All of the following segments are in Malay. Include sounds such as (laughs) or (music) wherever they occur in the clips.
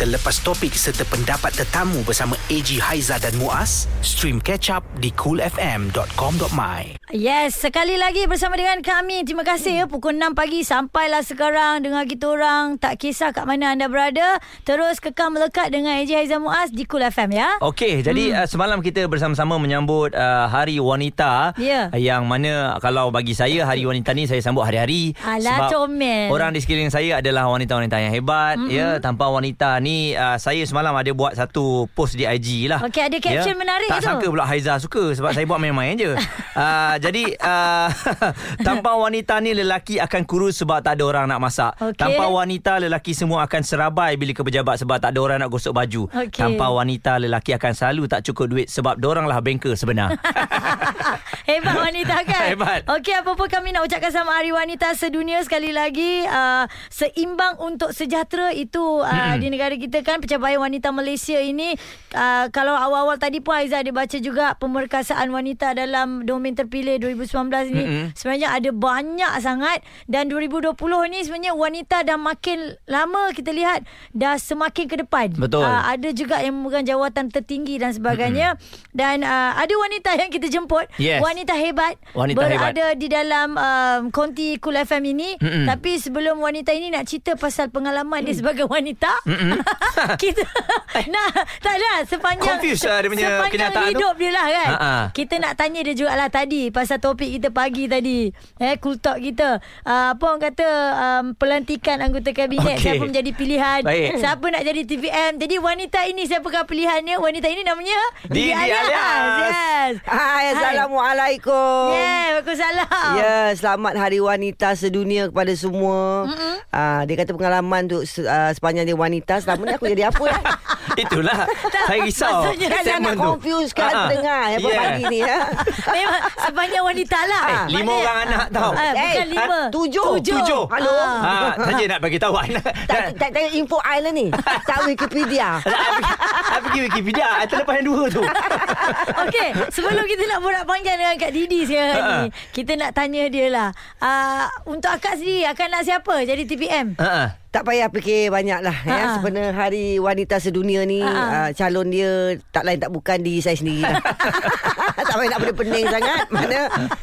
terlepas topik serta pendapat tetamu bersama AG Haiza dan Muaz, stream catch up di coolfm.com.my. Yes, sekali lagi bersama dengan kami. Terima kasih ya pukul 6 pagi sampailah sekarang dengan kita orang. Tak kisah kat mana anda berada, terus kekal melekat dengan AJ Haizan Muaz di Cool FM ya. Okey, jadi hmm. uh, semalam kita bersama-sama menyambut uh, Hari Wanita uh, yang mana kalau bagi saya Hari Wanita ni saya sambut hari-hari Alah, comel. orang di sekeliling saya adalah wanita-wanita yang hebat mm-hmm. ya tanpa wanita ni uh, saya semalam ada buat satu post di IG lah. Okey, ada caption menarik tak tu. Tak sangka pula Haiza suka sebab saya buat main-main je. (laughs) Uh, jadi uh, (laughs) tanpa wanita ni lelaki akan kurus sebab tak ada orang nak masak. Okey. Tanpa wanita lelaki semua akan serabai bila ke pejabat sebab tak ada orang nak gosok baju. Okey. Tanpa wanita lelaki akan selalu tak cukup duit sebab doranglah banker sebenar. (laughs) Hebat wanita kan Hebat. Okey apa pun kami nak ucapkan sama Hari Wanita Sedunia Sekali lagi uh, Seimbang untuk sejahtera Itu uh, Hmm. di negara kita kan Pencapaian wanita Malaysia ini uh, Kalau awal-awal tadi pun Aizah ada baca juga Pemerkasaan wanita dalam Domain terpilih 2019 ni Mm-mm. Sebenarnya ada banyak sangat. Dan 2020 ni sebenarnya Wanita dah makin lama Kita lihat Dah semakin ke depan. Betul. Uh, ada juga yang memegang jawatan tertinggi dan sebagainya. Dan uh, ada wanita yang kita jemput. Yes. wanita hebat. Wanita berada di dalam um, konti Cool FM ini. Mm-mm. tapi sebelum wanita ini nak cerita pasal pengalaman dia sebagai wanita (laughs) (laughs) kita (laughs) nah tak ada sepanjang Confused lah dia punya sepanjang kenyataan tu. hidup dia lah kan Ha-ha. kita nak tanya dia jugalah tadi pasal topik kita pagi tadi eh cool talk kita uh, apa orang kata um, pelantikan anggota kabinet Okey. siapa menjadi pilihan Baik. siapa nak jadi TVM jadi wanita ini siapakah pilihannya wanita ini namanya Didi Alias. yes Hai, Assalamualaikum. Yeah, Waalaikumsalam. Ya, selamat Hari Wanita sedunia kepada semua. Mm-hmm. Uh, dia kata pengalaman tu uh, sepanjang dia wanita, selama ni aku jadi apa ya? (laughs) Itulah. saya risau. maksudnya kan segmen nak tu. confuse kan Ha-ha. dengar ya Yeah. pagi ni ya. (laughs) Memang sepanjang wanita lah. Eh, lima Maknanya- orang anak tau. Ah, bukan Eh, lima. tujuh. Tujuh. Halo. Ha, saja nak bagi tahu anak. Tak tak tengok info island ni. (laughs) Tak Wikipedia. Saya pergi Wikipedia Terlepas yang dua tu Okey, sebelum kita nak borak panjang dengan Kak Didi sekarang Ha-ha. ni, kita nak tanya dia lah. Uh, untuk akak sendiri, akan nak siapa jadi TPM? Ha-ha. Tak payah fikir banyak lah ya. Ha-ha. Sebenarnya hari wanita sedunia ni Ha-ha. uh, Calon dia tak lain tak bukan diri saya sendiri lah. (laughs) tak payah nak pening-pening sangat Mana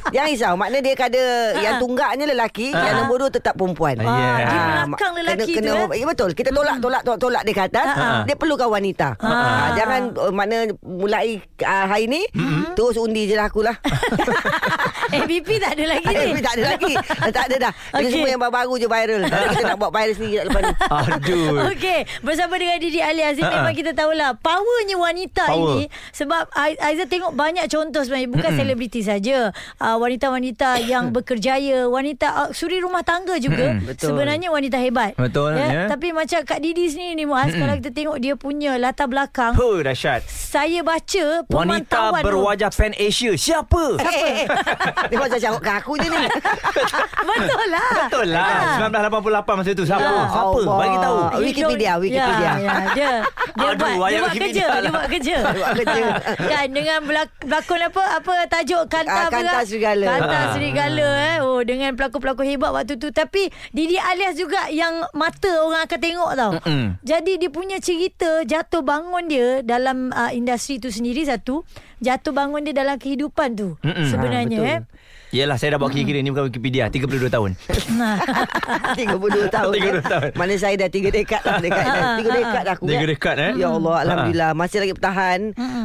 Jangan risau Makna dia ada Yang tunggaknya lelaki Yang nombor dua tetap perempuan Ah, yeah. Di Ah, belakang kena, lelaki kena, tu? Ya betul Kita tolak tolak tolak, tolak dia ke atas Ha-ha. Dia perlukan wanita Ah, Jangan uh, Makna Mulai uh, hari ni Terus undi je lah akulah (laughs) (laughs) ABP tak ada lagi ni. Eh, tak ada lagi Tak ada dah Ini Okey. semua yang baru-baru je viral kita nak buat viral sendiri depan ni (laughs) Aduh Okey, bersama dengan Didi Alias ni Ha-ha. memang kita tahulah powernya wanita Power. ini sebab Ai- Aiza tengok banyak contoh sebenarnya bukan Mm-mm. selebriti saja. Uh, wanita-wanita yang berkerjaya, wanita uh, suri rumah tangga juga. Betul. sebenarnya wanita hebat. Betul, ya. Tapi macam Kak Didi sendiri ni Muaz kalau kita tengok dia punya latar belakang Huh, dahsyat saya baca Wanita pemantauan berwajah Pan Asia Siapa? Eh, eh, eh. (laughs) Dia macam cakap kat aku je ni (laughs) Betul lah. Betul lah 1988 masa tu Siapa? Ya. Siapa? Allah. Bagi tahu Ah, Wikipedia, Wikipedia. Ya, ya, dia dia Aduh, buat dia buat kerja, (laughs) dia lah. buat kerja. Buat (laughs) kerja. kan dengan berlakon apa apa tajuk Kanta apa Kanta? Serigala. Kanta Ah. Serigala eh. Oh dengan pelakon-pelakon hebat waktu tu tapi Didi Alias juga yang mata orang akan tengok tau. Mm-mm. Jadi dia punya cerita jatuh bangun dia dalam uh, industri tu sendiri satu, jatuh bangun dia dalam kehidupan tu Mm-mm. sebenarnya Ah, eh. Yelah saya dah buat kira-kira. Ni bukan Wikipedia. 32 tahun. (laughs) 32 (laughs) tahun 32 eh. tahun. Mana saya dah 3 dekad lah dekat Ha, ha, 3 dekad dah aku Tiga kan. dekad, eh? Ya Allah Ha. Alhamdulillah. Masih lagi bertahan.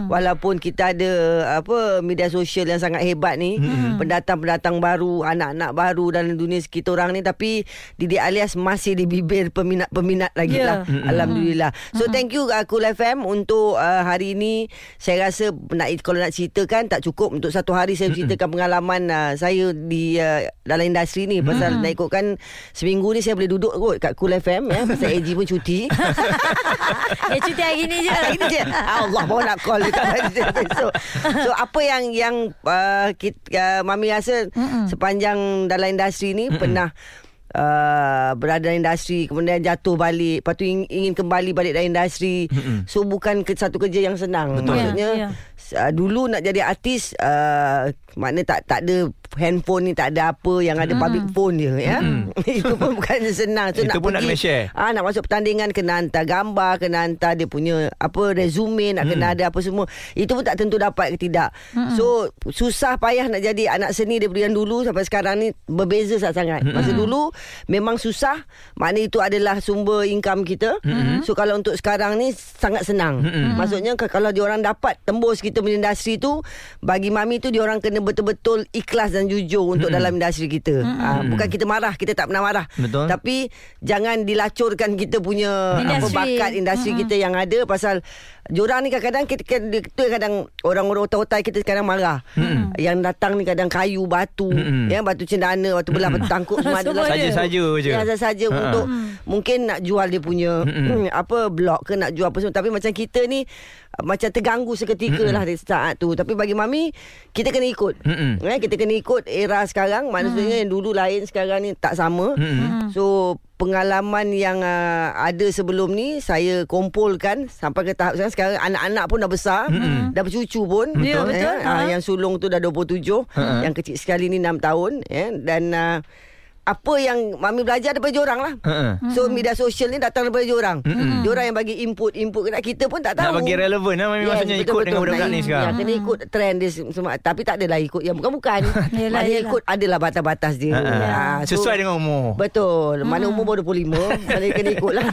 Walaupun kita ada Apa Media sosial yang sangat hebat ni. Pendatang-pendatang baru Anak-anak baru Dalam dunia sekitar orang ni. Tapi Didi Alias masih di bibir Peminat-peminat lagi Ya. lah. Alhamdulillah. So thank you uh, Cool FM Untuk uh, hari ni. Saya rasa nak, Kalau nak ceritakan Tak cukup. Untuk satu hari Saya ceritakan pengalaman uh, Saya di uh, Dalam industri ni Pasal nak ikutkan Seminggu ni saya boleh duduk kot Kat Cool FM ya. Pasal AG pun cuti ya (laughs) cuti hari ni je. (laughs) Ini je Allah baru nak call dekat besok. So apa yang yang uh, kita, uh, Mami rasa Mm-mm. sepanjang dalam industri ni Mm-mm. pernah Uh, berada dalam industri kemudian jatuh balik lepas tu ingin, ingin kembali balik dalam industri Mm-mm. so bukan ke, satu kerja yang senang Betul. maksudnya Ya, ya. uh, dulu nak jadi artis uh, makna tak tak ada handphone ni tak ada apa yang ada public phone je ya. (laughs) Itu pun bukan senang. So Itu pun nak kena share. Ah nak masuk pertandingan kena hantar gambar, kena hantar dia punya apa resume, nak kena ada apa semua. Itu pun tak tentu dapat ke tidak. So susah payah nak jadi anak seni daripada yang dulu sampai sekarang ni berbeza sangat-sangat. Masa dulu memang susah, makna itu adalah sumber income kita. So kalau untuk sekarang ni sangat senang. Maksudnya k- kalau diorang dapat tembus kita punya industri tu, bagi mami tu diorang kena betul-betul ikhlas dan jujur untuk dalam industri kita. Ah, bukan kita marah, kita tak pernah marah. Betul. Tapi jangan dilacurkan kita punya apa Industri. bakat industri kita yang ada pasal Diorang ni kadang-kadang kita, kita, kita kadang orang-orang otai-otai kita kadang marah. Mm-hmm. Yang datang ni kadang kayu, batu, Mm-mm. ya batu cendana, batu belah, batu tangkuk semua ada Semua lah. ada. Saja-saja je. Ya, saja-saja Ha. untuk mungkin nak jual dia punya Mm-mm. apa blog ke nak jual apa semua tapi macam kita ni macam terganggu seketika lah di saat tu tapi bagi mami kita kena ikut Mm-mm. eh kita kena ikut era sekarang maksudnya yang dulu lain sekarang ni tak sama Mm-mm. so pengalaman yang uh, ada sebelum ni saya kumpulkan sampai ke tahap sekarang sekarang anak-anak pun dah besar Mm-mm. dah bercucu pun Ya, betul. eh, ah, Ha. yang sulung tu dah 27 Ha. yang kecil sekali ni 6 tahun eh, dan uh, apa yang mami belajar daripada diorang lah Ha-ha. So media sosial ni datang daripada diorang mm Diorang yang bagi input Input nak kita pun tak tahu Nak bagi relevan lah Mami maksudnya ikut dengan budak-budak ni sekarang. ya, Kena ikut trend dia sem- semua Tapi tak adalah ikut yang bukan-bukan (laughs) Yelah, Mana ikut adalah batas-batas dia Ha-ha. Ah, so- Sesuai dengan umur. Betul Mana umur baru 25 Mana kena ikut lah (laughs)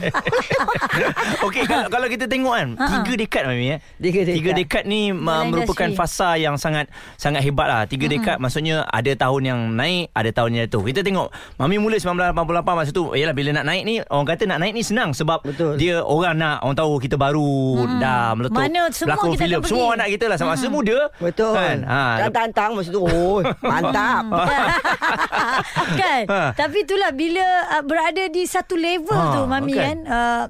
Okey kalau, kalau kita tengok kan Ha-ha. tiga dekad mami eh. Tiga dekad. Tiga dekad ni ma- Dalam merupakan industri. fasa yang sangat sangat hebat lah. Tiga dekad maksudnya ada tahun yang naik, ada tahun yang jatuh. Kita tengok mami mula 1988 masa tu yalah bila nak naik ni orang kata nak naik ni senang sebab Betul. dia orang nak orang tahu kita baru dah meletup Mana semua pelakon kita Semua pergi. orang nak kita lah sama masa muda. Betul Kan? Ha, Dan tantang masa tu Oh (laughs) mantap (laughs) kan Ha. Tapi itulah Bila uh, berada di satu level Ha, tu Mami kan. kan uh,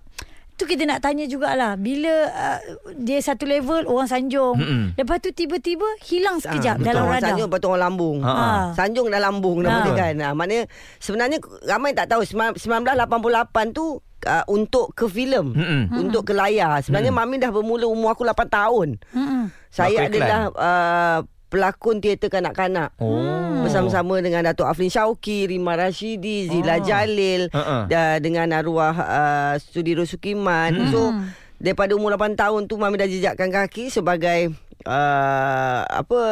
Tu kita nak tanya jugalah Bila uh, Dia satu level Orang sanjung Mm-mm. Lepas tu tiba-tiba Hilang sekejap Ah, Dalam betul. Orang radar Sanjung lepas tu orang lambung. Ha, ha. Sanjung dan lambung nama Ha. dia kan. Ha, maknanya sebenarnya ramai tak tahu Sembilan- 1988 tu uh, untuk ke filem, untuk ke layar. Sebenarnya mami dah bermula umur aku 8 tahun. Mm-mm. Saya iklan. adalah uh, pelakon teater kanak-kanak. Oh. Bersama-sama dengan Datuk Aflin Syauki, Rima Rashidi, Zila Oh. Jalil Ha-ha. da, dengan arwah uh, Sudiro Sukiman. Hmm. So daripada umur 8 tahun tu mami dah jejakkan kaki sebagai uh, apa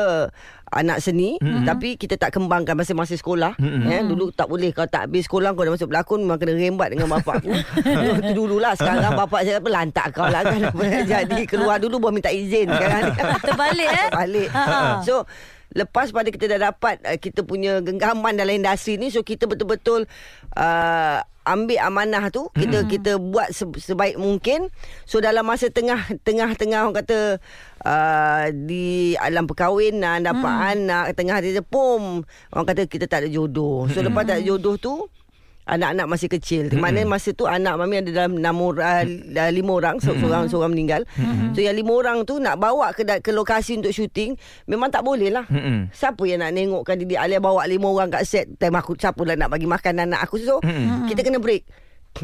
anak seni Hmm. tapi kita tak kembangkan masa masa sekolah. Mm-mm. eh dulu tak boleh. Kalau tak habis sekolah kau dah masuk berlakon memang kena rembat dengan bapak aku. (laughs) Itu dululah. Sekarang bapak saya apa lantak kau lah kan. Jadi? Keluar dulu baru minta izin sekarang (laughs) ni Terbalik eh? Balik. Ha. So lepas pada kita dah dapat uh, kita punya genggaman dalam industri ni so kita betul-betul uh, ambil amanah tu kita kita buat se- sebaik mungkin. So dalam masa tengah tengah-tengah orang kata uh, di alam perkahwinan dapat anak tengah dia pom. Orang kata kita tak ada jodoh. So lepas tak ada jodoh tu anak-anak masih kecil. Di mana masa tu anak mami ada dalam enam orang, uh, lima orang, so, seorang seorang meninggal. So yang lima orang tu nak bawa ke ke lokasi untuk syuting memang tak boleh lah. Mm-mm. Siapa yang nak nengokkan Didi Alia bawa lima orang kat set time aku siapa lah nak bagi makan anak aku so kita kena break.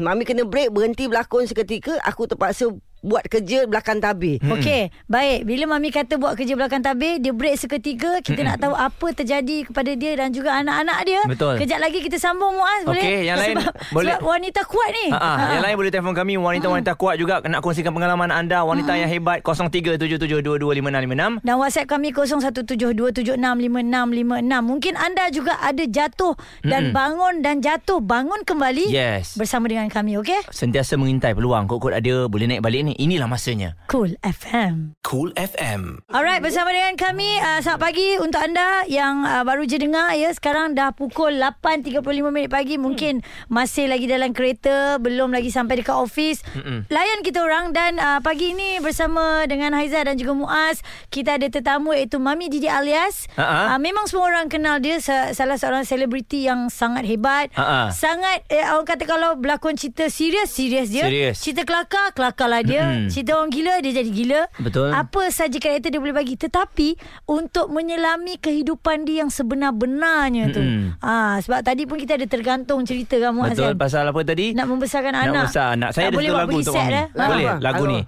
Mami kena break berhenti berlakon seketika aku terpaksa buat kerja belakang tabir. Okey, baik. Bila Mami kata buat kerja belakang tabir, dia break seketika. Kita nak tahu apa terjadi kepada dia dan juga anak-anak dia. Betul. Kejap lagi kita sambung Muaz, boleh? Okey, yang lain sebab, (laughs) boleh. Sebab wanita kuat ni. Ha, ha. Yang lain boleh telefon kami Wanita-wanita kuat juga Nak kongsikan pengalaman anda Wanita yang hebat 0377225656 Dan WhatsApp kami 0172765656. Mungkin anda juga ada jatuh dan Mm-mm. bangun dan jatuh bangun kembali Yes. bersama dengan kami, okey? Sentiasa mengintai peluang Kod-kod ada Boleh naik balik ni Inilah masanya Cool FM. Cool FM. Alright, bersama dengan kami uh, selamat pagi untuk anda yang uh, baru je dengar ya. Sekarang dah pukul 8.35 minit pagi. Mungkin masih lagi dalam kereta, belum lagi sampai dekat office. Mm-mm. Layan kita orang dan uh, pagi ini bersama dengan Haiza dan juga Muaz, kita ada tetamu iaitu Mami Didi Alias. Ha-ha. Uh, memang semua orang kenal dia sa- salah seorang selebriti yang sangat hebat. Ha-ha. Sangat eh, orang kata kalau berlakon cerita serius, serius dia. Serius. Cerita kelakar, kelakar lah dia. Mm-mm. Cerita orang gila, dia jadi gila. Betul. Apa saja karakter dia boleh bagi tetapi untuk menyelami kehidupan dia yang sebenar-benarnya tu. Mm-mm. Ah sebab tadi pun kita ada tergantung cerita kamu Betul Azan. Pasal apa tadi Nak membesarkan Nak anak. membesar anak Saya tak ada boleh satu lagu untuk Mami eh? Boleh Lagu ni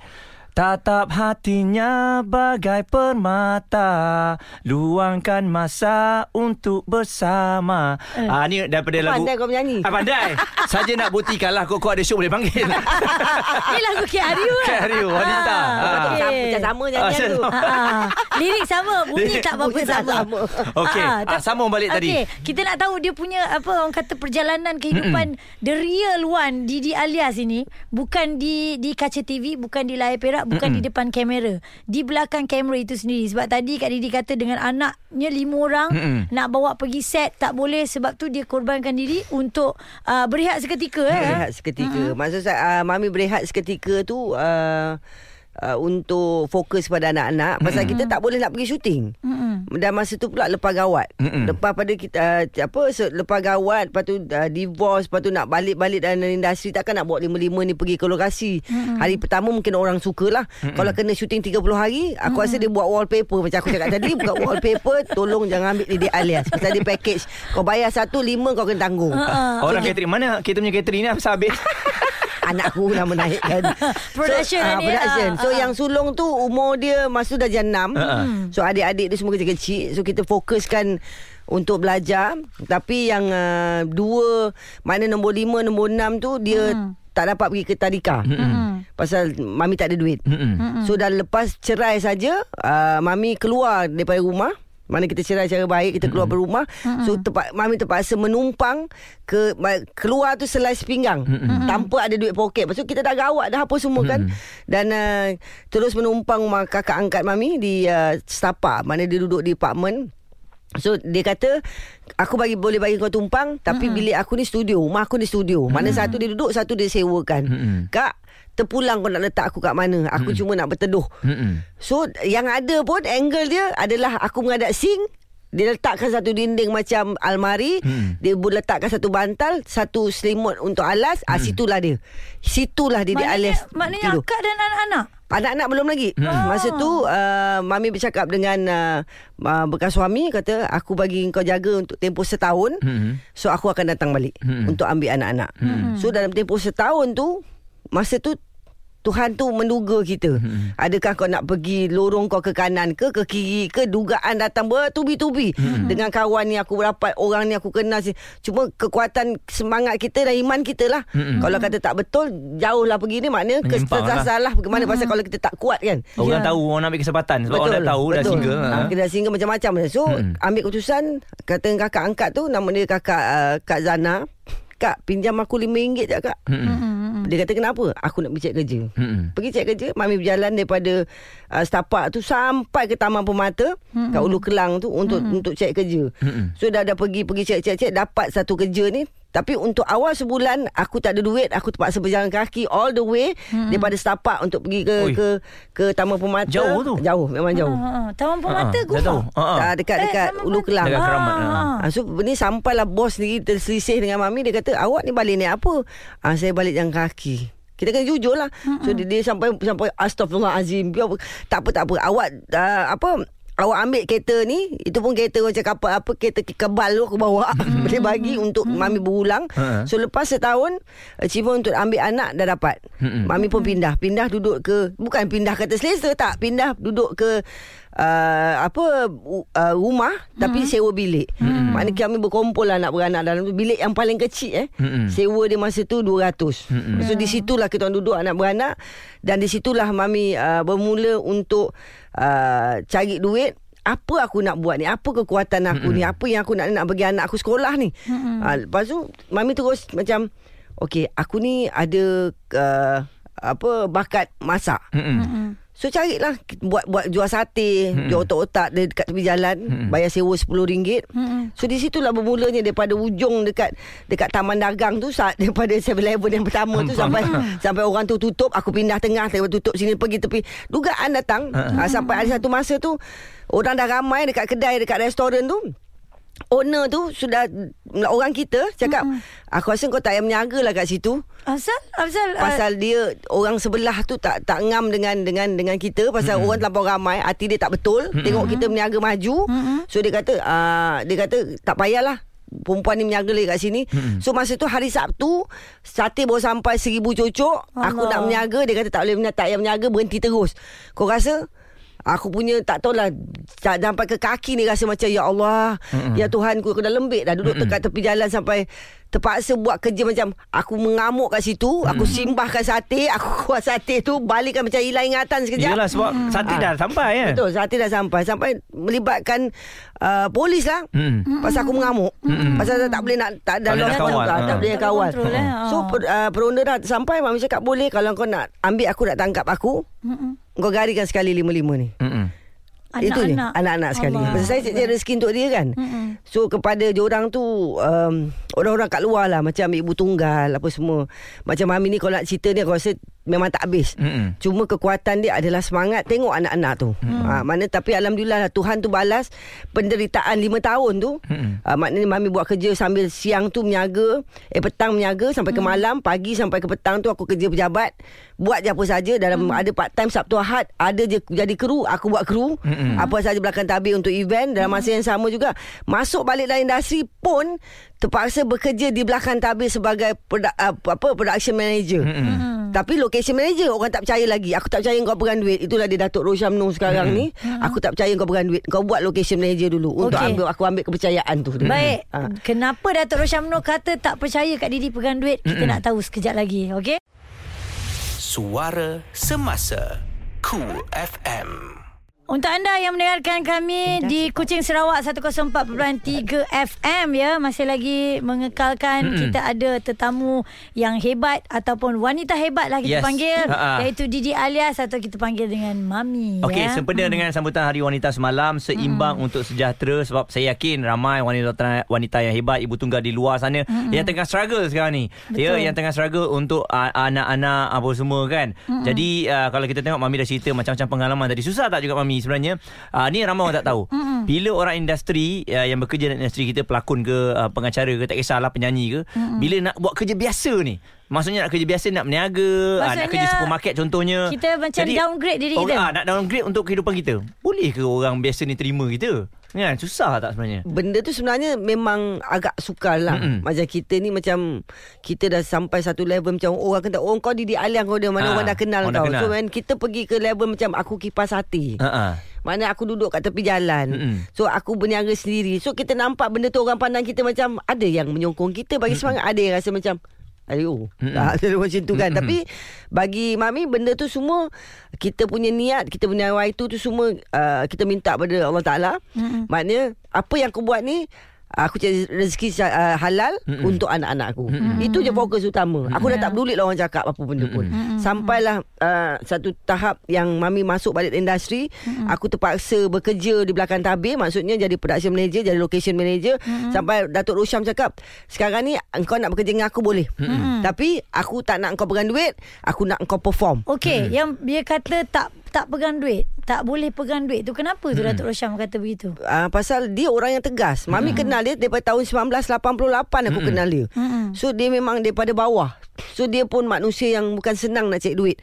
Tatap hatinya bagai permata Luangkan masa untuk bersama Ah Ni daripada lagu Pandai kau menyanyi. ah, Pandai (laughs) Saja nak buktikan lah Kau, kau ada show boleh panggil (laughs) Ni lagu kan? Kek Aryu, wanita. Ah, Ah. Sama, macam sama Ah, nyanyian tu. sama. Ah, ah. Lirik sama Bunyi tak tak sama, sama. Okey, ah, tak- sambung balik tadi. Okey, Kita nak tahu Dia punya Apa orang kata Perjalanan kehidupan The real one Didi alias ini Bukan di Di kaca TV Bukan di layar perak Bukan di depan kamera Di belakang kamera itu sendiri Sebab tadi Kak Didi kata Dengan anaknya Lima orang Mm-mm. Nak bawa pergi set Tak boleh Sebab tu dia korbankan diri Untuk uh, Berehat seketika eh? Berehat seketika. Uh-huh. Maksud saya uh, mami berehat seketika tu uh, uh, untuk fokus pada anak-anak pasal Mm-mm. kita tak boleh nak pergi syuting. Mm-mm. Dan masa tu pula lepas gawat. Mm-mm. Lepas pada kita uh, apa se- lepas gawat, lepas tu uh, divorce, lepas tu nak balik-balik dalam industri takkan nak bawa lima-lima ni pergi ke lokasi. Mm-mm. Hari pertama mungkin orang sukalah. Kalau kena syuting 30 hari, aku rasa dia buat wallpaper macam aku cakap tadi, buka (laughs) wallpaper, tolong jangan ambil dia alias. Pasal dia package. Kau bayar satu lima kau kena tanggung. Ah, Orang catering Mana kita punya catering ni Habis habis (laughs) anak aku (laughs) nak menaikkan Production (laughs) so, ah, ni, production. ah, so ah. yang sulung tu umur dia masa tu dah jam 6 Ah, ah. so adik-adik dia semua kecil-kecil so kita fokuskan untuk belajar tapi yang uh, dua mana nombor lima nombor enam tu dia Hmm. tak dapat pergi ke tadika Mm-mm. pasal mami tak ada duit Mm-mm. So dah lepas cerai saja uh, Mami keluar daripada rumah mana kita cerai secara baik Kita keluar mm-hmm. rumah So terpa, Mami terpaksa menumpang ke ma- Keluar tu selai pinggang. Mm-hmm. Tanpa ada duit poket. Lepas tu kita dah gawat Dah apa semua kan. Dan uh, Terus menumpang rumah kakak angkat Mami Di uh, Setapak. Mana dia duduk di apartment. So dia kata Aku bagi boleh bagi kau tumpang Tapi bilik aku ni studio Rumah aku ni studio. Mana satu dia duduk Satu dia sewakan. Mm-mm. Kak Terpulang kau nak letak aku kat mana Aku cuma nak berteduh Mm-mm. So yang ada pun Angle dia adalah Aku menghadap sink dia letakkan satu dinding macam almari Hmm. Dia boleh letakkan satu bantal Satu selimut untuk alas ah, Situlah dia Situlah dia di Maknanya, alas maknanya tidur. akak dan anak-anak Anak-anak belum lagi Hmm. Masa tu uh, Mami bercakap dengan uh, uh, Bekas suami Kata Aku bagi kau jaga Untuk tempoh setahun Mm-mm. So aku akan datang balik Hmm. Untuk ambil anak-anak So dalam tempoh setahun tu Masa tu Tuhan tu menduga kita Hmm. Adakah kau nak pergi Lorong kau ke kanan ke Ke kiri ke Dugaan datang bertubi-tubi Hmm. Dengan kawan ni aku rapat Orang ni aku kenal si- Cuma kekuatan Semangat kita dan iman kita lah Mm-mm. Kalau kata tak betul Jauh lah pergi ni Maknanya Menyimpang lah. Bagaimana pasal kalau kita tak kuat kan Orang Ya. tahu Orang nak ambil kesempatan Sebab orang dah tahu Dah single ha. ha. Kita dah single macam-macam So Hmm. ambil keputusan Kata kakak angkat tu Nama dia kakak uh, Kak Zana Kak pinjam aku RM5 je kak Mm-mm. Dia kata kenapa Aku nak pergi cek kerja Mm-mm. Pergi cek kerja Mami berjalan daripada uh, Setapak tu Sampai ke Taman Permata mm-hmm. Kat Ulu Kelang tu Untuk mm-hmm. untuk cek kerja Mm-mm. So dah dah pergi Pergi cek-cek-cek Dapat satu kerja ni tapi untuk awal sebulan aku tak ada duit, aku terpaksa berjalan kaki all the way hmm. daripada Setapak untuk pergi ke Oi. ke ke Taman Permata. Jauh tu? Jauh, memang jauh. Ha, ha. Taman Permata Ha, Guma dah tahu. Ha, ha. Dekat dekat Eh, Ulu Kelang. Dekat Keramat, Ah, ha. ah. Ah, so ni sampailah bos ni terselisih dengan mami dia kata awak ni balik naik apa? Ah saya balik jalan kaki. Kita kena jujur lah. So dia, dia sampai sampai astagfirullahalazim. Tak apa tak apa. Awak uh, apa Awak ambil kereta ni Itu pun kereta macam kapal Apa kereta kebal tu Aku bawa. (laughs) Boleh bagi Untuk mami berulang. Ha. So lepas setahun Achievement untuk ambil anak Dah dapat. Mm-mm. Mami pun pindah. Pindah duduk ke Bukan pindah kata selesa tak Pindah duduk ke uh, Apa uh, Rumah Tapi sewa bilik. Mm-mm. Maknanya kami berkumpul lah Nak beranak dalam Bilik yang paling kecil eh. Mm-mm. Sewa dia masa tu 200 Mm-mm. So di situlah kita orang duduk Anak beranak. Dan di situlah mami uh, Bermula untuk uh, Cari duit. Apa aku nak buat ni? Apa kekuatan aku ni? Apa yang aku nak Nak bagi anak aku sekolah ni? Ha, Lepas tu Mami terus macam Okay aku ni ada uh, Apa Bakat masak. Mm-mm. So carilah buat buat jual sate, Mm-mm. jual otak-otak dia dekat tepi jalan, Mm-mm. bayar sewa RM10. Mm-mm. So di situlah bermulanya daripada ujung dekat dekat taman dagang tu saat (laughs) daripada 7-Eleven yang pertama tu Faham. sampai (laughs) sampai orang tu tutup, aku pindah tengah, saya tutup sini pergi tepi. Dugaan datang Ha. uh, sampai ada satu masa tu orang dah ramai dekat kedai dekat restoran tu. Owner tu sudah orang kita cakap aku rasa kau tak payah meniaga lah kat situ Asal? Asal? uh, pasal dia orang sebelah tu tak tak ngam dengan dengan dengan kita pasal mm-hmm. orang terlampau ramai hati dia tak betul mm-hmm. tengok kita berniaga maju Mm-mm. so dia kata uh, dia kata tak payahlah perempuan ni menjaga lagi kat sini. Mm-hmm. So masa tu hari Sabtu, sate baru sampai seribu cocok. Aku Allah. nak menjaga, dia kata tak boleh menjaga, tak payah menjaga, berhenti terus. Kau rasa? Aku punya tak tahulah tak sampai ke kaki ni rasa macam ya Allah mm-hmm. ya Tuhan ku aku dah lembik dah duduk mm-hmm. dekat tepi jalan sampai terpaksa buat kerja macam aku mengamuk kat situ mm-hmm. aku simbahkan sate (laughs) aku kuat sate tu balikkan macam hilang ingatan sekejap Yelah sebab Hmm. sate dah sampai kan. Betul, sate dah sampai. Sampai melibatkan uh, polis lah. Hmm. Pasal aku mengamuk. Pasal tak boleh nak tak ada kawal. tak, Ha. tak boleh kawal. kontrol, eh. So per, uh, peronda dah sampai mami cakap boleh kalau kau nak ambil aku nak tangkap aku. Kau garikan sekali lima-lima ni. Mm-mm. Itu je Anak-anak. Anak-anak sekali Allah. Pasal saya cari rezeki untuk dia kan Mm-mm. So kepada diorang tu um, Orang-orang kat luar lah Macam ibu tunggal Apa semua. Macam Mami ni Kalau nak cerita ni Aku rasa Memang tak habis. Mm-mm. Cuma kekuatan dia adalah semangat Tengok anak-anak tu. Hmm. ha, Mana tapi Alhamdulillah lah, Tuhan tu balas Penderitaan lima tahun tu. Ha, Maknanya Mami buat kerja Sambil siang tu menyaga Eh petang menyaga Sampai ke malam Pagi sampai ke petang tu Aku kerja pejabat. Buat je apa saja Dalam ada part time Sabtu Ahad Ada je jadi kru Aku buat kru. Mm-mm. Apa saja belakang tabir untuk event Dalam masa yang sama juga. Masuk balik dalam industri pun Terpaksa bekerja di belakang tabir Sebagai produ- uh, apa production manager Mm-mm. tapi location manager orang tak percaya lagi. Aku tak percaya kau pegang duit. Itulah dia Datuk Rosyamno sekarang ni. Aku tak percaya kau pegang duit. Kau buat location manager dulu untuk Okey. ambil aku ambil kepercayaan tu. Baik. Ha. Kenapa Datuk Roshamno kata tak percaya kat Didi pegang duit? Kita nak tahu sekejap lagi. Okey? Suara Semasa Cool FM Untuk anda yang mendengarkan kami di Kuching Sarawak 104.3 FM ya masih lagi mengekalkan Mm-mm. kita ada tetamu yang hebat ataupun wanita hebat lah kita Yes. panggil Ha-ha. iaitu Didi Alias atau kita panggil dengan Mami Okey, ya. sempena dengan sambutan Hari Wanita semalam seimbang untuk sejahtera sebab saya yakin ramai wanita wanita yang hebat ibu tunggal di luar sana yang tengah struggle sekarang ni. Ya, Betul. yang tengah struggle untuk uh, anak-anak apa semua kan. Jadi uh, kalau kita tengok mami dah cerita macam-macam pengalaman tadi susah tak juga mami sebenarnya? Uh, ni ramai orang tak tahu. Bila orang industri uh, yang bekerja dalam industri kita pelakon ke uh, pengacara ke tak kisahlah penyanyi ke, bila nak buat kerja biasa ni Maksudnya nak kerja biasa Nak berniaga ah, Nak kerja supermarket contohnya kita macam downgrade diri kita. ah, Nak downgrade untuk kehidupan kita Boleh ke orang biasa ni terima kita Kan susah tak sebenarnya Benda tu sebenarnya memang agak sukar lah. Mm-mm. Macam kita ni macam kita dah sampai satu level macam oh, orang kata oh kau Didi Aliang kau dia mana Ah, orang dah kenal orang dah kau. kenal. So when kita pergi ke level macam aku kipas hati. Ha-ha. Mana aku duduk kat tepi jalan Mm-mm. So aku berniaga sendiri So kita nampak benda tu orang pandang kita macam Ada yang menyokong kita bagi semangat Ada yang rasa macam Ayo Mm-mm. (laughs) tak, Macam tu kan Mm-mm. Tapi Bagi Mami Benda tu semua Kita punya niat Kita punya itu tu semua uh, Kita minta pada Allah Ta'ala Mm-mm. Maknanya Apa yang aku buat ni Aku cari rezeki uh, halal Mm-mm. untuk anak-anak aku. Itu je fokus utama. Aku dah tak peduli lah orang cakap apa benda pun. Sampailah uh, satu tahap yang mami masuk balik industri, aku terpaksa bekerja di belakang tabir, maksudnya jadi production manager, jadi location manager. Sampai Datuk Rosyam cakap, sekarang ni engkau nak bekerja dengan aku boleh. Tapi aku tak nak engkau pegang duit, aku nak engkau perform. Okey, yang dia kata tak tak pegang duit, tak boleh pegang duit tu kenapa tu Datuk Rosyam kata begitu? Uh, pasal dia orang yang tegas. Mami kenal dia daripada tahun 1988 aku kenal dia. Mm-mm. So dia memang daripada bawah. So dia pun manusia yang bukan senang nak cari duit.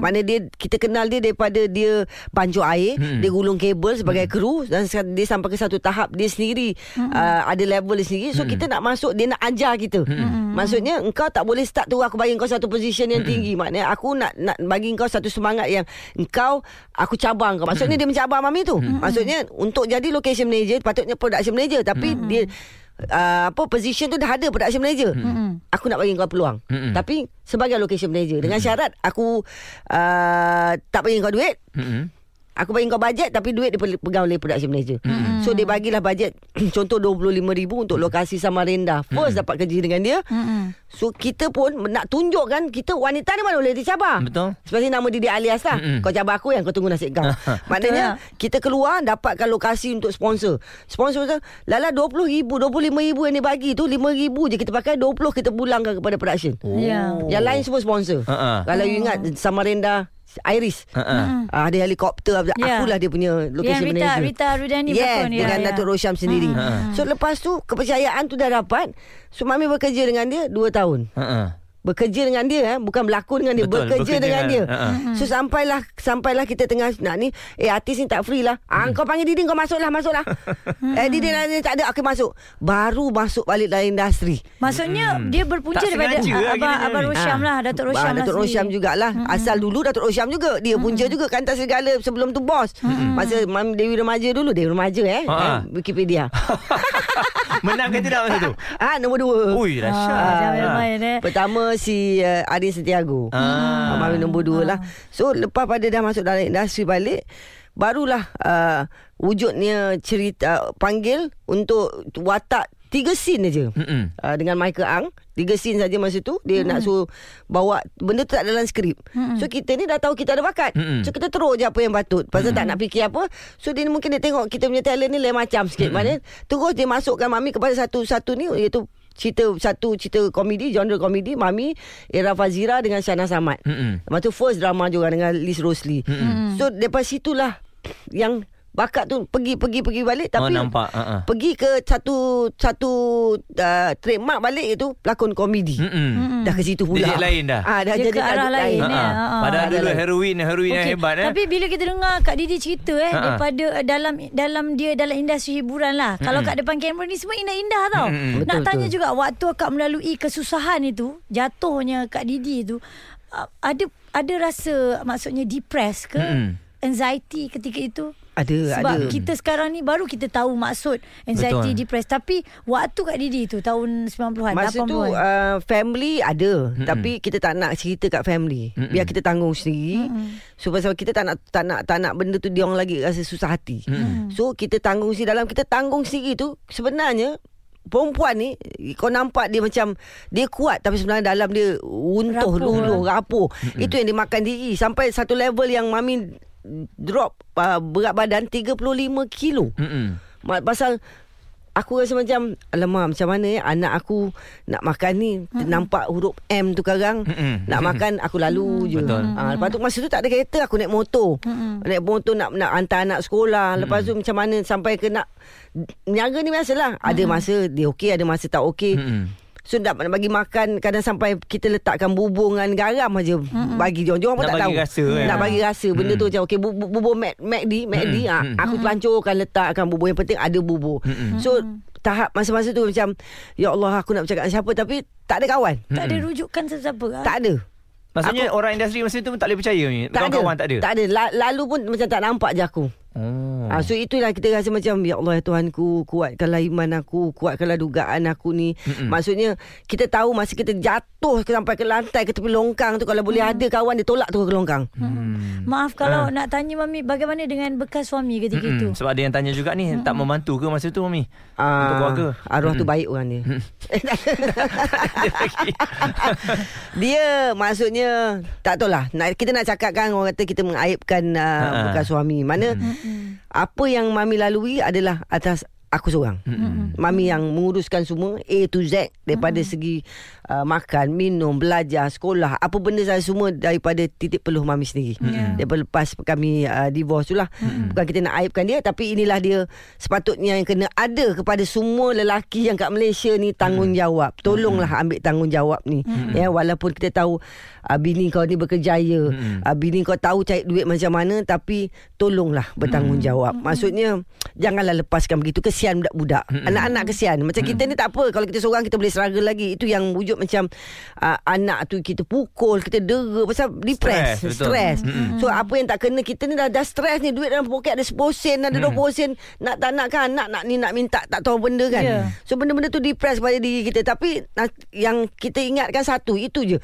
Mana dia kita kenal dia daripada dia pancur air, dia gulung kabel sebagai kru dan dia sampai ke satu tahap dia sendiri uh, ada level dia sendiri. So kita nak masuk dia nak ajar kita. Maksudnya engkau tak boleh start tu aku bagi kau satu position yang tinggi. Maknanya aku nak nak bagi kau satu semangat yang engkau aku cabar kau. Maksudnya dia mencabar mami tu. Maksudnya untuk jadi location manager patutnya production manager tapi dia uh, apa position tu dah ada production manager. Aku nak bagi kau peluang. Mm-mm. Tapi sebagai location manager dengan syarat aku uh, tak bagi kau duit. Mm-mm. Aku bagi kau bajet tapi duit dia pegang oleh production manager. Mm-hmm. So dia bagilah bajet (clears throat) contoh RM25,000 untuk lokasi Samarinda. First mm-hmm. dapat kerja dengan dia. Mm-mm. So kita pun nak tunjukkan kita wanita ni mana boleh dicabar. Betul. Seperti nama dia alias lah. Mm-mm. Kau cabar aku yang kau tunggu nasib kau. (laughs) Maknanya kita keluar dapatkan lokasi untuk sponsor. Sponsor tu lala RM20,000, RM25,000 yang dia bagi tu RM5,000 je kita pakai 20 kita pulangkan kepada production. Ya. Yang lain semua sponsor. Ha-ha. Kalau you ingat Samarinda Iris. Ha-ha. Ah, ada helikopter Ya. Akulah dia punya Yang location Rita manager Rita Rudani Yes, berlakon ya. dengan ya. Datuk Rosyam sendiri. Hmm. So lepas tu kepercayaan tu dah dapat. So mami bekerja dengan dia 2 tahun. Ha-ha. Bekerja dengan dia eh. Bukan berlakon dengan dia Betul, bekerja, bekerja dengan dia. dengan- Hmm. so sampailah sampailah kita tengah nak ni eh artis ni tak free lah. Ah kau panggil Didi kau masuklah masuklah. (laughs) Eh Didi lah ni tak ada aku masuk. Baru masuk balik dalam industri. Maksudnya Hmm. dia berpunca Tak daripada sengaja lah Abang, Abang ni. Rosyam Ah. lah Datuk Rosyam Ah, lah Datuk Rosyam sendiri. jugalah. Mm Asal dulu Datuk Rosyam juga. Dia punca juga Kantas segala Sebelum tu bos. Masa Mam Dewi Remaja dulu Dewi Remaja eh, Ah. eh Wikipedia. (laughs) Menang ke tidak masa tu? (laughs) Ah Nombor dua. Ui, dahsyat. Ah, jangan main eh. Pertama si uh, Arin Setiago Ah. ah. Mami nombor dua lah. So lepas pada dah masuk dalam industri balik Barulah uh, Wujudnya cerita Panggil Untuk watak Tiga scene aja Mm-mm. uh, Dengan Michael Ang. Tiga scene saja masa tu Dia nak suruh Bawa Benda tu tak dalam skrip. So kita ni dah tahu Kita ada bakat. Mm-mm. So kita terus je apa yang patut. Pasal tak nak fikir apa. So dia ni mungkin dia tengok Kita punya talent ni Lain macam sikit. Maknanya Terus dia masukkan Mami kepada satu-satu ni Iaitu cerita satu cerita komedi genre komedi Mami Era Fazira dengan Shana Samad. Mm-mm. Lepas tu first drama juga dengan Liz Rosli. Mm-mm. So daripada situlah yang bakat tu pergi pergi pergi balik Oh, tapi nampak. Uh-uh. pergi ke satu satu uh, trademark balik itu pelakon komedi. Mm-mm. Dah ke situ pula. Dia lain dah. Ah dah Dia jadi ke arah lain. Ha, ha. Padahal Ada dulu lain. heroin Heroin yang Okey, hebat eh. Tapi bila kita dengar Kak Didi cerita eh ha. daripada uh, dalam dalam dia dalam industri hiburan lah. Kalau kat depan kamera ni semua indah-indah tau. Mm-mm. Nak Betul, tanya betul. juga waktu akak melalui kesusahan itu, jatuhnya Kak Didi itu uh, ada ada rasa maksudnya depressed ke? Mm-mm. Anxiety ketika itu? Ada Sebab ada. kita sekarang ni baru kita tahu maksud anxiety, Betul. depressed. Tapi waktu Kak Didi tu tahun 90-an, Masa 80-an. tu uh, family ada Mm-mm. tapi kita tak nak cerita kat family. Mm-mm. Biar kita tanggung sendiri. So pasal kita tak nak tak nak tak nak benda tu dia orang lagi rasa susah hati. Mm-mm. So kita tanggung sendiri dalam kita tanggung sendiri tu sebenarnya perempuan ni kau nampak dia macam dia kuat tapi sebenarnya dalam dia Rapuh runtuh luluh rapuh. Itu yang dia makan diri sampai satu level yang mami drop uh, berat badan 35 kilo. Mm-mm. Ma- Pasal Aku rasa macam Alamak macam mana ya Anak aku Nak makan ni mm Nampak huruf M tu sekarang Mm-mm. Nak makan Aku lalu je Betul. ha, Lepas tu masa tu tak ada kereta Aku naik motor Mm-mm. Naik motor nak nak hantar anak sekolah Lepas tu macam mana Sampai ke nak Niaga ni biasalah Ada masa dia okey Ada masa tak okey Mm-mm. So nak, bagi makan Kadang sampai kita letakkan bubur dengan garam aja Bagi dia Dia orang pun Nak tak bagi tahu rasa, kan? Nak bagi rasa Benda tu macam Okay bubur, bubur Mac, MacD MacD Mm-mm. ha, Mm-mm. Aku pelancurkan letakkan bubur Yang penting ada bubur Mm-mm. So tahap masa-masa tu macam Ya Allah aku nak bercakap dengan siapa Tapi tak ada kawan tak ada rujukan sesiapa. ah? Tak ada Maksudnya orang industri masa tu pun tak boleh percaya ni. tak Kawan-kawan tak ada. Tak ada La- Lalu pun macam tak nampak je aku Oh. Ha, so itulah kita rasa macam Ya Allah ya Tuhanku Kuatkanlah iman aku Kuatkanlah dugaan aku ni Mm-mm. Maksudnya Kita tahu masa kita jatuh ke Sampai ke lantai Ke tepi longkang tu Kalau boleh ada kawan Dia tolak tu ke longkang Hmm. Maaf kalau nak tanya Mami bagaimana dengan bekas suami ketika Mm-mm. itu? Sebab ada yang tanya juga ni tak membantu ke masa tu mami? Untuk Ah, keluarga. Arwah tu baik orang dia (laughs) (laughs) Dia maksudnya Tak tahu lah nak, Kita nak cakapkan Orang kata kita mengaibkan uh. Bekas suami Mana Apa yang Mami lalui adalah Atas aku seorang. Mami yang menguruskan semua A to Z Daripada segi uh, Makan, minum, belajar, sekolah Apa benda saya semua Daripada titik peluh Mami sendiri. Ya. Daripada lepas kami uh, divorce tu lah. Bukan kita nak aibkan dia Tapi inilah dia Sepatutnya yang kena ada Kepada semua lelaki Yang kat Malaysia ni Tanggungjawab. Tolonglah ambil tanggungjawab ni. Ya Walaupun kita tahu uh, Bini kau ni berkejaya uh, Bini kau tahu cari duit macam mana Tapi Tolonglah bertanggungjawab. Maksudnya Janganlah lepaskan begitu Kesian budak-budak. Anak-anak kesian. Macam kita ni tak apa. Kalau kita seorang Kita boleh struggle lagi. Itu yang wujud macam uh, Anak tu kita pukul Kita dera Pasal depress Stress. Stress. So apa yang tak kena Kita ni dah, dah stress ni. Duit dalam poket ada 10 sen Ada 20 sen. Nak tak nak kan Anak nak ni nak minta Tak tahu benda kan. Ya. So benda-benda tu depress pada diri kita. Tapi na- Yang kita ingatkan satu Itu je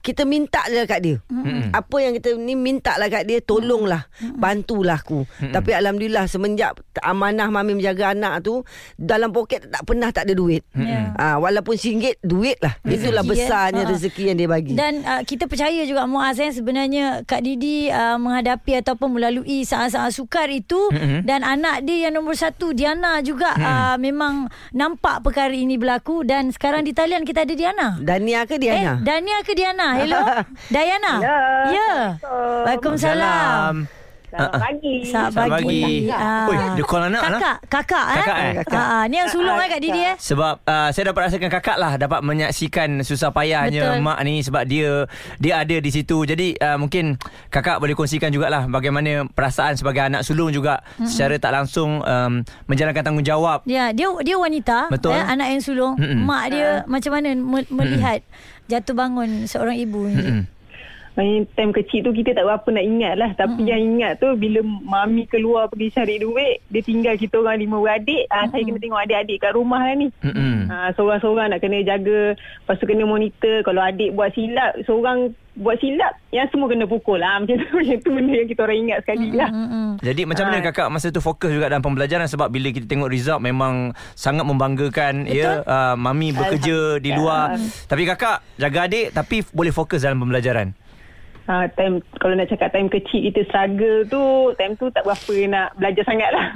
kita minta je kat dia mm Apa yang kita ni minta lah kat dia Tolonglah mm Bantulah aku mm Tapi Alhamdulillah Semenjak amanah mami menjaga anak tu Dalam poket tak pernah tak ada duit Ya. ha, Walaupun singgit Duit lah Itulah Rezeki, besarnya eh. Ha. rezeki yang dia bagi Dan uh, kita percaya juga Muaz eh, sebenarnya Kak Didi uh, menghadapi ataupun melalui saat-saat sukar itu Mm-mm. dan anak dia yang nombor satu Diana juga Mm. uh, memang nampak perkara ini berlaku dan sekarang di talian kita ada Diana. Dania ke Eh, Diana? Dania ke Diana? Hello? (laughs) Diana? Ya. Ya. Waalaikumsalam. Selamat pagi. Selamat pagi. Ah. Oi, dia call anak lah. Kakak, kakak, eh? Kakak, eh? Ah, ah. ni yang sulung Ah, eh kat Didi eh. Sebab uh, saya dapat rasakan kakak lah dapat menyaksikan susah payahnya Betul. mak ni sebab dia dia ada di situ. Jadi uh, mungkin kakak boleh kongsikan jugalah bagaimana perasaan sebagai anak sulung juga mm-hmm. secara tak langsung um, menjalankan tanggungjawab. Ya, dia dia wanita, Betul. Eh, anak yang sulung. Mm-mm. Mak dia macam mana me- melihat jatuh bangun seorang ibu ni? Mm-mm. Main time kecil tu kita tak berapa nak ingat lah. Tapi yang ingat tu bila mami keluar pergi cari duit, dia tinggal kita orang lima beradik. Ah, Saya kena tengok adik-adik kat rumah lah ni. Mm-mm. Ah, seorang-seorang nak kena jaga. Lepas tu kena monitor. Kalau adik buat silap, seorang buat silap, yang semua kena pukul lah. (laughs) Macam tu, macam tu benda yang kita orang ingat sekali lah. Mm-mm. Jadi macam mana Ah. kakak masa tu fokus juga dalam pembelajaran sebab bila kita tengok result memang sangat membanggakan ya uh, mami bekerja di luar tapi kakak jaga adik tapi boleh fokus dalam pembelajaran. Ha, time kalau nak cakap time kecil kita struggle tu time tu tak berapa nak belajar sangat lah.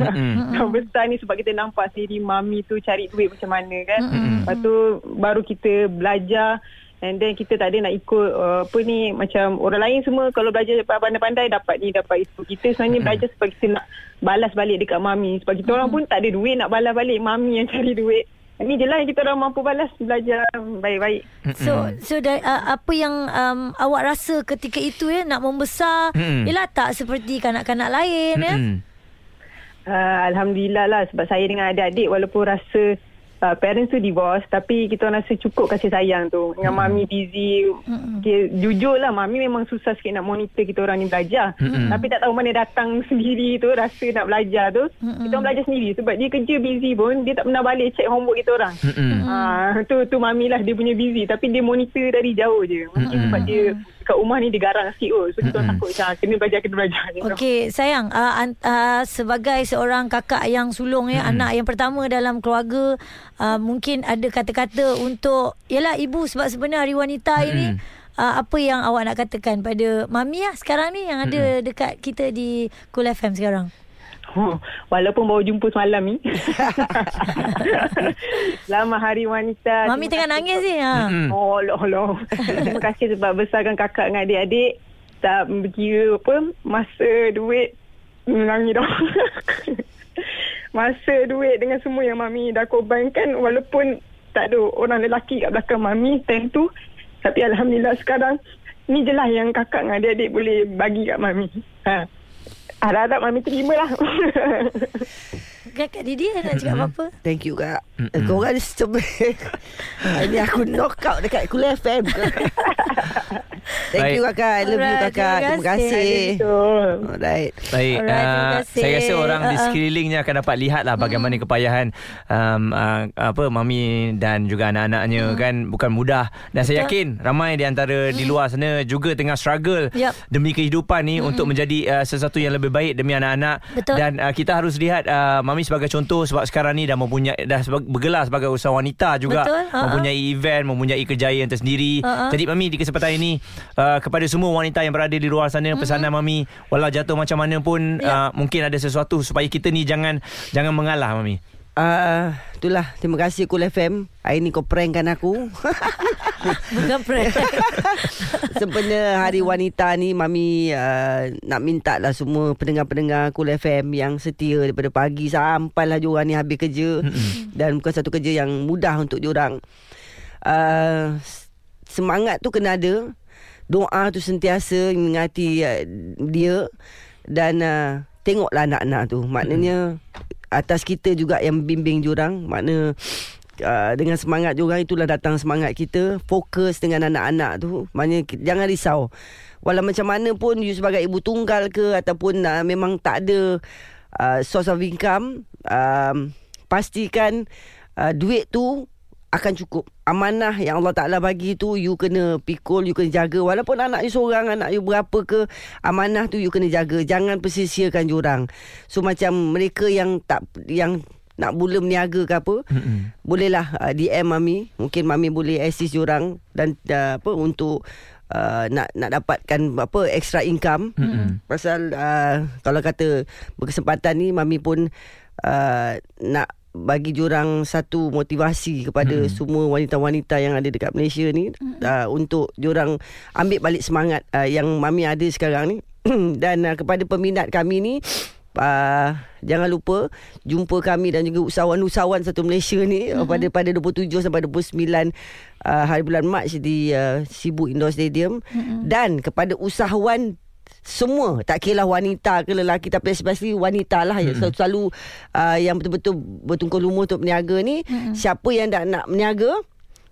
Yang (laughs) besar ni sebab kita nampak sendiri mami tu cari duit macam mana kan. Mm-mm. Lepas tu baru kita belajar and then kita tak ada nak ikut uh, apa ni macam orang lain semua kalau belajar pandai-pandai dapat ni dapat itu. Kita sebenarnya belajar sebab kita nak balas balik dekat mami sebab kita orang pun tak ada duit nak balas balik mami yang cari duit. Ini je lah yang kita orang mampu balas belajar baik-baik. So so da, uh, apa yang um, awak rasa ketika itu ya nak membesar ialah tak seperti kanak-kanak lain ya. Uh, Alhamdulillah lah sebab saya dengan adik-adik walaupun rasa uh, parents tu divorce tapi kita orang rasa cukup kasih sayang tu. Dengan Hmm. mami busy. Okay, jujur lah mami memang susah sikit nak monitor kita orang ni belajar. Mm-mm. Tapi tak tahu mana datang (laughs) sendiri tu rasa nak belajar tu. Mm-mm. Kita orang belajar sendiri sebab dia kerja busy pun dia tak pernah balik check homework kita orang. Ah, tu tu mami lah dia punya busy tapi dia monitor dari jauh je. Mungkin sebab dia kat rumah ni dia garang sikit kot. So kita Mm-mm. takut macam ah, kena belajar kena belajar. (laughs) Okey, sayang, uh, an- uh, sebagai seorang kakak yang sulung ya, Mm-mm. anak yang pertama dalam keluarga, uh, mungkin ada kata-kata untuk yalah ibu sebab sebenarnya hari wanita ini uh, apa yang awak nak katakan pada mami lah sekarang ni yang ada dekat kita di Cool FM sekarang. Walaupun baru jumpa semalam ni. (laughs) Selamat Hari Wanita. Mami tengah nangis ni. Ha. Oh, Allah, Allah. (laughs) Terima kasih sebab besarkan kakak dengan adik-adik. Tak berkira apa, masa duit, menangis dah. (laughs) masa duit dengan semua yang Mami dah korbankan walaupun tak ada orang lelaki kat belakang Mami time tu. Tapi Alhamdulillah sekarang, ni je lah yang kakak dengan adik-adik boleh bagi kat Mami. Ha. Harap-harap Mami terima lah. Kakak Didi nak cakap apa-apa? Thank you kak Mm-mm. Korang sebab (laughs) Ini aku knock out dekat Kul FM Thank Baik. you kakak I love you Alright, kakak terima Terima kasih. kasih Betul. Baik, Alright, Alright terima uh, kasih. saya rasa orang di Uh-uh. sekelilingnya akan dapat lihatlah bagaimana kepayahan um, uh, apa mami dan juga anak-anaknya kan bukan mudah dan saya yakin ramai di antara di luar sana juga tengah struggle Yup. demi kehidupan ni untuk menjadi uh, sesuatu yang lebih baik demi anak-anak Betul. dan uh, kita harus lihat uh, mami sebagai contoh sebab sekarang ni dah mempunyai dah sebag, bergelar sebagai usahawan wanita juga Betul, uh-uh. mempunyai event mempunyai kejayaan tersendiri Uh-uh. jadi mami di kesempatan ini uh, kepada semua wanita yang berada di luar sana pesanan mami walau jatuh macam mana pun Ya. uh, mungkin ada sesuatu supaya kita ni jangan jangan mengalah mami. uh, Itulah Terima kasih Kul FM Hari ni kau prankkan aku (laughs) Bukan prank. (laughs) Sebenarnya Hari Wanita ni Mami uh, Nak minta lah semua Pendengar-pendengar Kul FM Yang setia Daripada pagi Sampailah diorang ni habis kerja. Dan bukan satu kerja yang mudah Untuk diorang uh, Semangat tu kena ada. Doa tu sentiasa Mengingati uh, dia. Dan uh, Tengoklah anak-anak tu. Maknanya Atas kita juga yang bimbing diorang Makna uh, Dengan semangat diorang Itulah datang semangat kita. Fokus dengan anak-anak tu. Maknanya jangan risau. Walau macam mana pun You sebagai ibu tunggal ke Ataupun uh, memang tak ada uh, Source of income um, Pastikan uh, Duit tu akan cukup. Amanah yang Allah Ta'ala bagi tu You kena pikul You kena jaga. Walaupun anak you seorang Anak you berapa ke Amanah tu you kena jaga. Jangan persisiakan jurang So macam mereka yang tak Yang nak mula berniaga ke apa Mm-mm. Bolehlah uh, DM Mami Mungkin Mami boleh assist jurang Dan uh, apa Untuk uh, nak nak dapatkan apa extra income Mm-mm. pasal uh, kalau kata berkesempatan ni mami pun uh, nak bagi jurang satu motivasi kepada Mm-mm. semua wanita-wanita yang ada dekat Malaysia ni uh, untuk jurang ambil balik semangat uh, yang mami ada sekarang ni (clears throat) dan uh, kepada peminat kami ni uh, jangan lupa jumpa kami dan juga usahawan-usahawan satu Malaysia ni uh-huh. pada pada 27 sampai 29 uh, hari bulan Mac di uh, Sibu Indoor Stadium uh-huh. dan kepada usahawan semua tak kira wanita ke lelaki tapi especially wanita lah mm-hmm. yang selalu, selalu uh, yang betul-betul bertungkul lumus untuk berniaga ni mm-hmm. siapa yang tak nak berniaga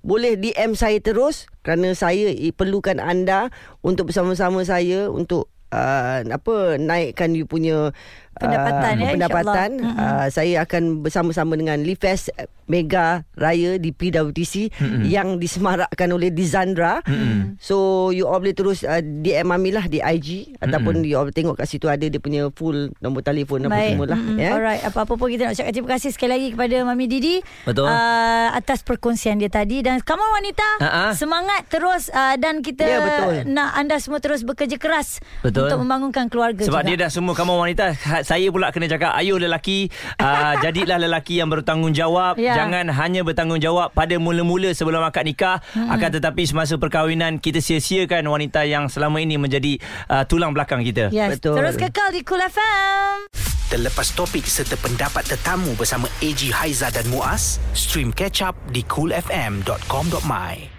boleh DM saya terus kerana saya perlukan anda untuk bersama-sama saya untuk uh, apa naikkan you punya pendapatan uh, ya pendapatan uh, saya akan bersama-sama dengan Lifest Mega Raya di PWTC mm-hmm. yang disemarakkan oleh Dizandra mm-hmm. so you all boleh terus uh, DM Mami lah di IG mm-hmm. ataupun you all tengok kat situ ada dia punya full nombor telefon apa semua lah mm-hmm. yeah? alright apa-apa pun kita nak ucapkan terima kasih sekali lagi kepada Mami Didi Betul. Uh, atas perkongsian dia tadi dan on wanita Ha-ha. semangat terus uh, dan kita Ya, betul. nak anda semua terus bekerja keras Betul. untuk membangunkan keluarga Sebab juga. dia dah semua kamu wanita ha- Saya pula kena cakap Ayo lelaki uh, (laughs) Jadilah lelaki yang bertanggungjawab Ya. Jangan hanya bertanggungjawab Pada mula-mula sebelum akad nikah hmm. Akan tetapi semasa perkahwinan Kita sia-siakan wanita yang selama ini Menjadi uh, tulang belakang kita Yes. Betul. Terus kekal di Cool FM. Terlepas topik serta pendapat tetamu bersama AG Haiza dan Muaz, stream catch up di coolfm.com.my.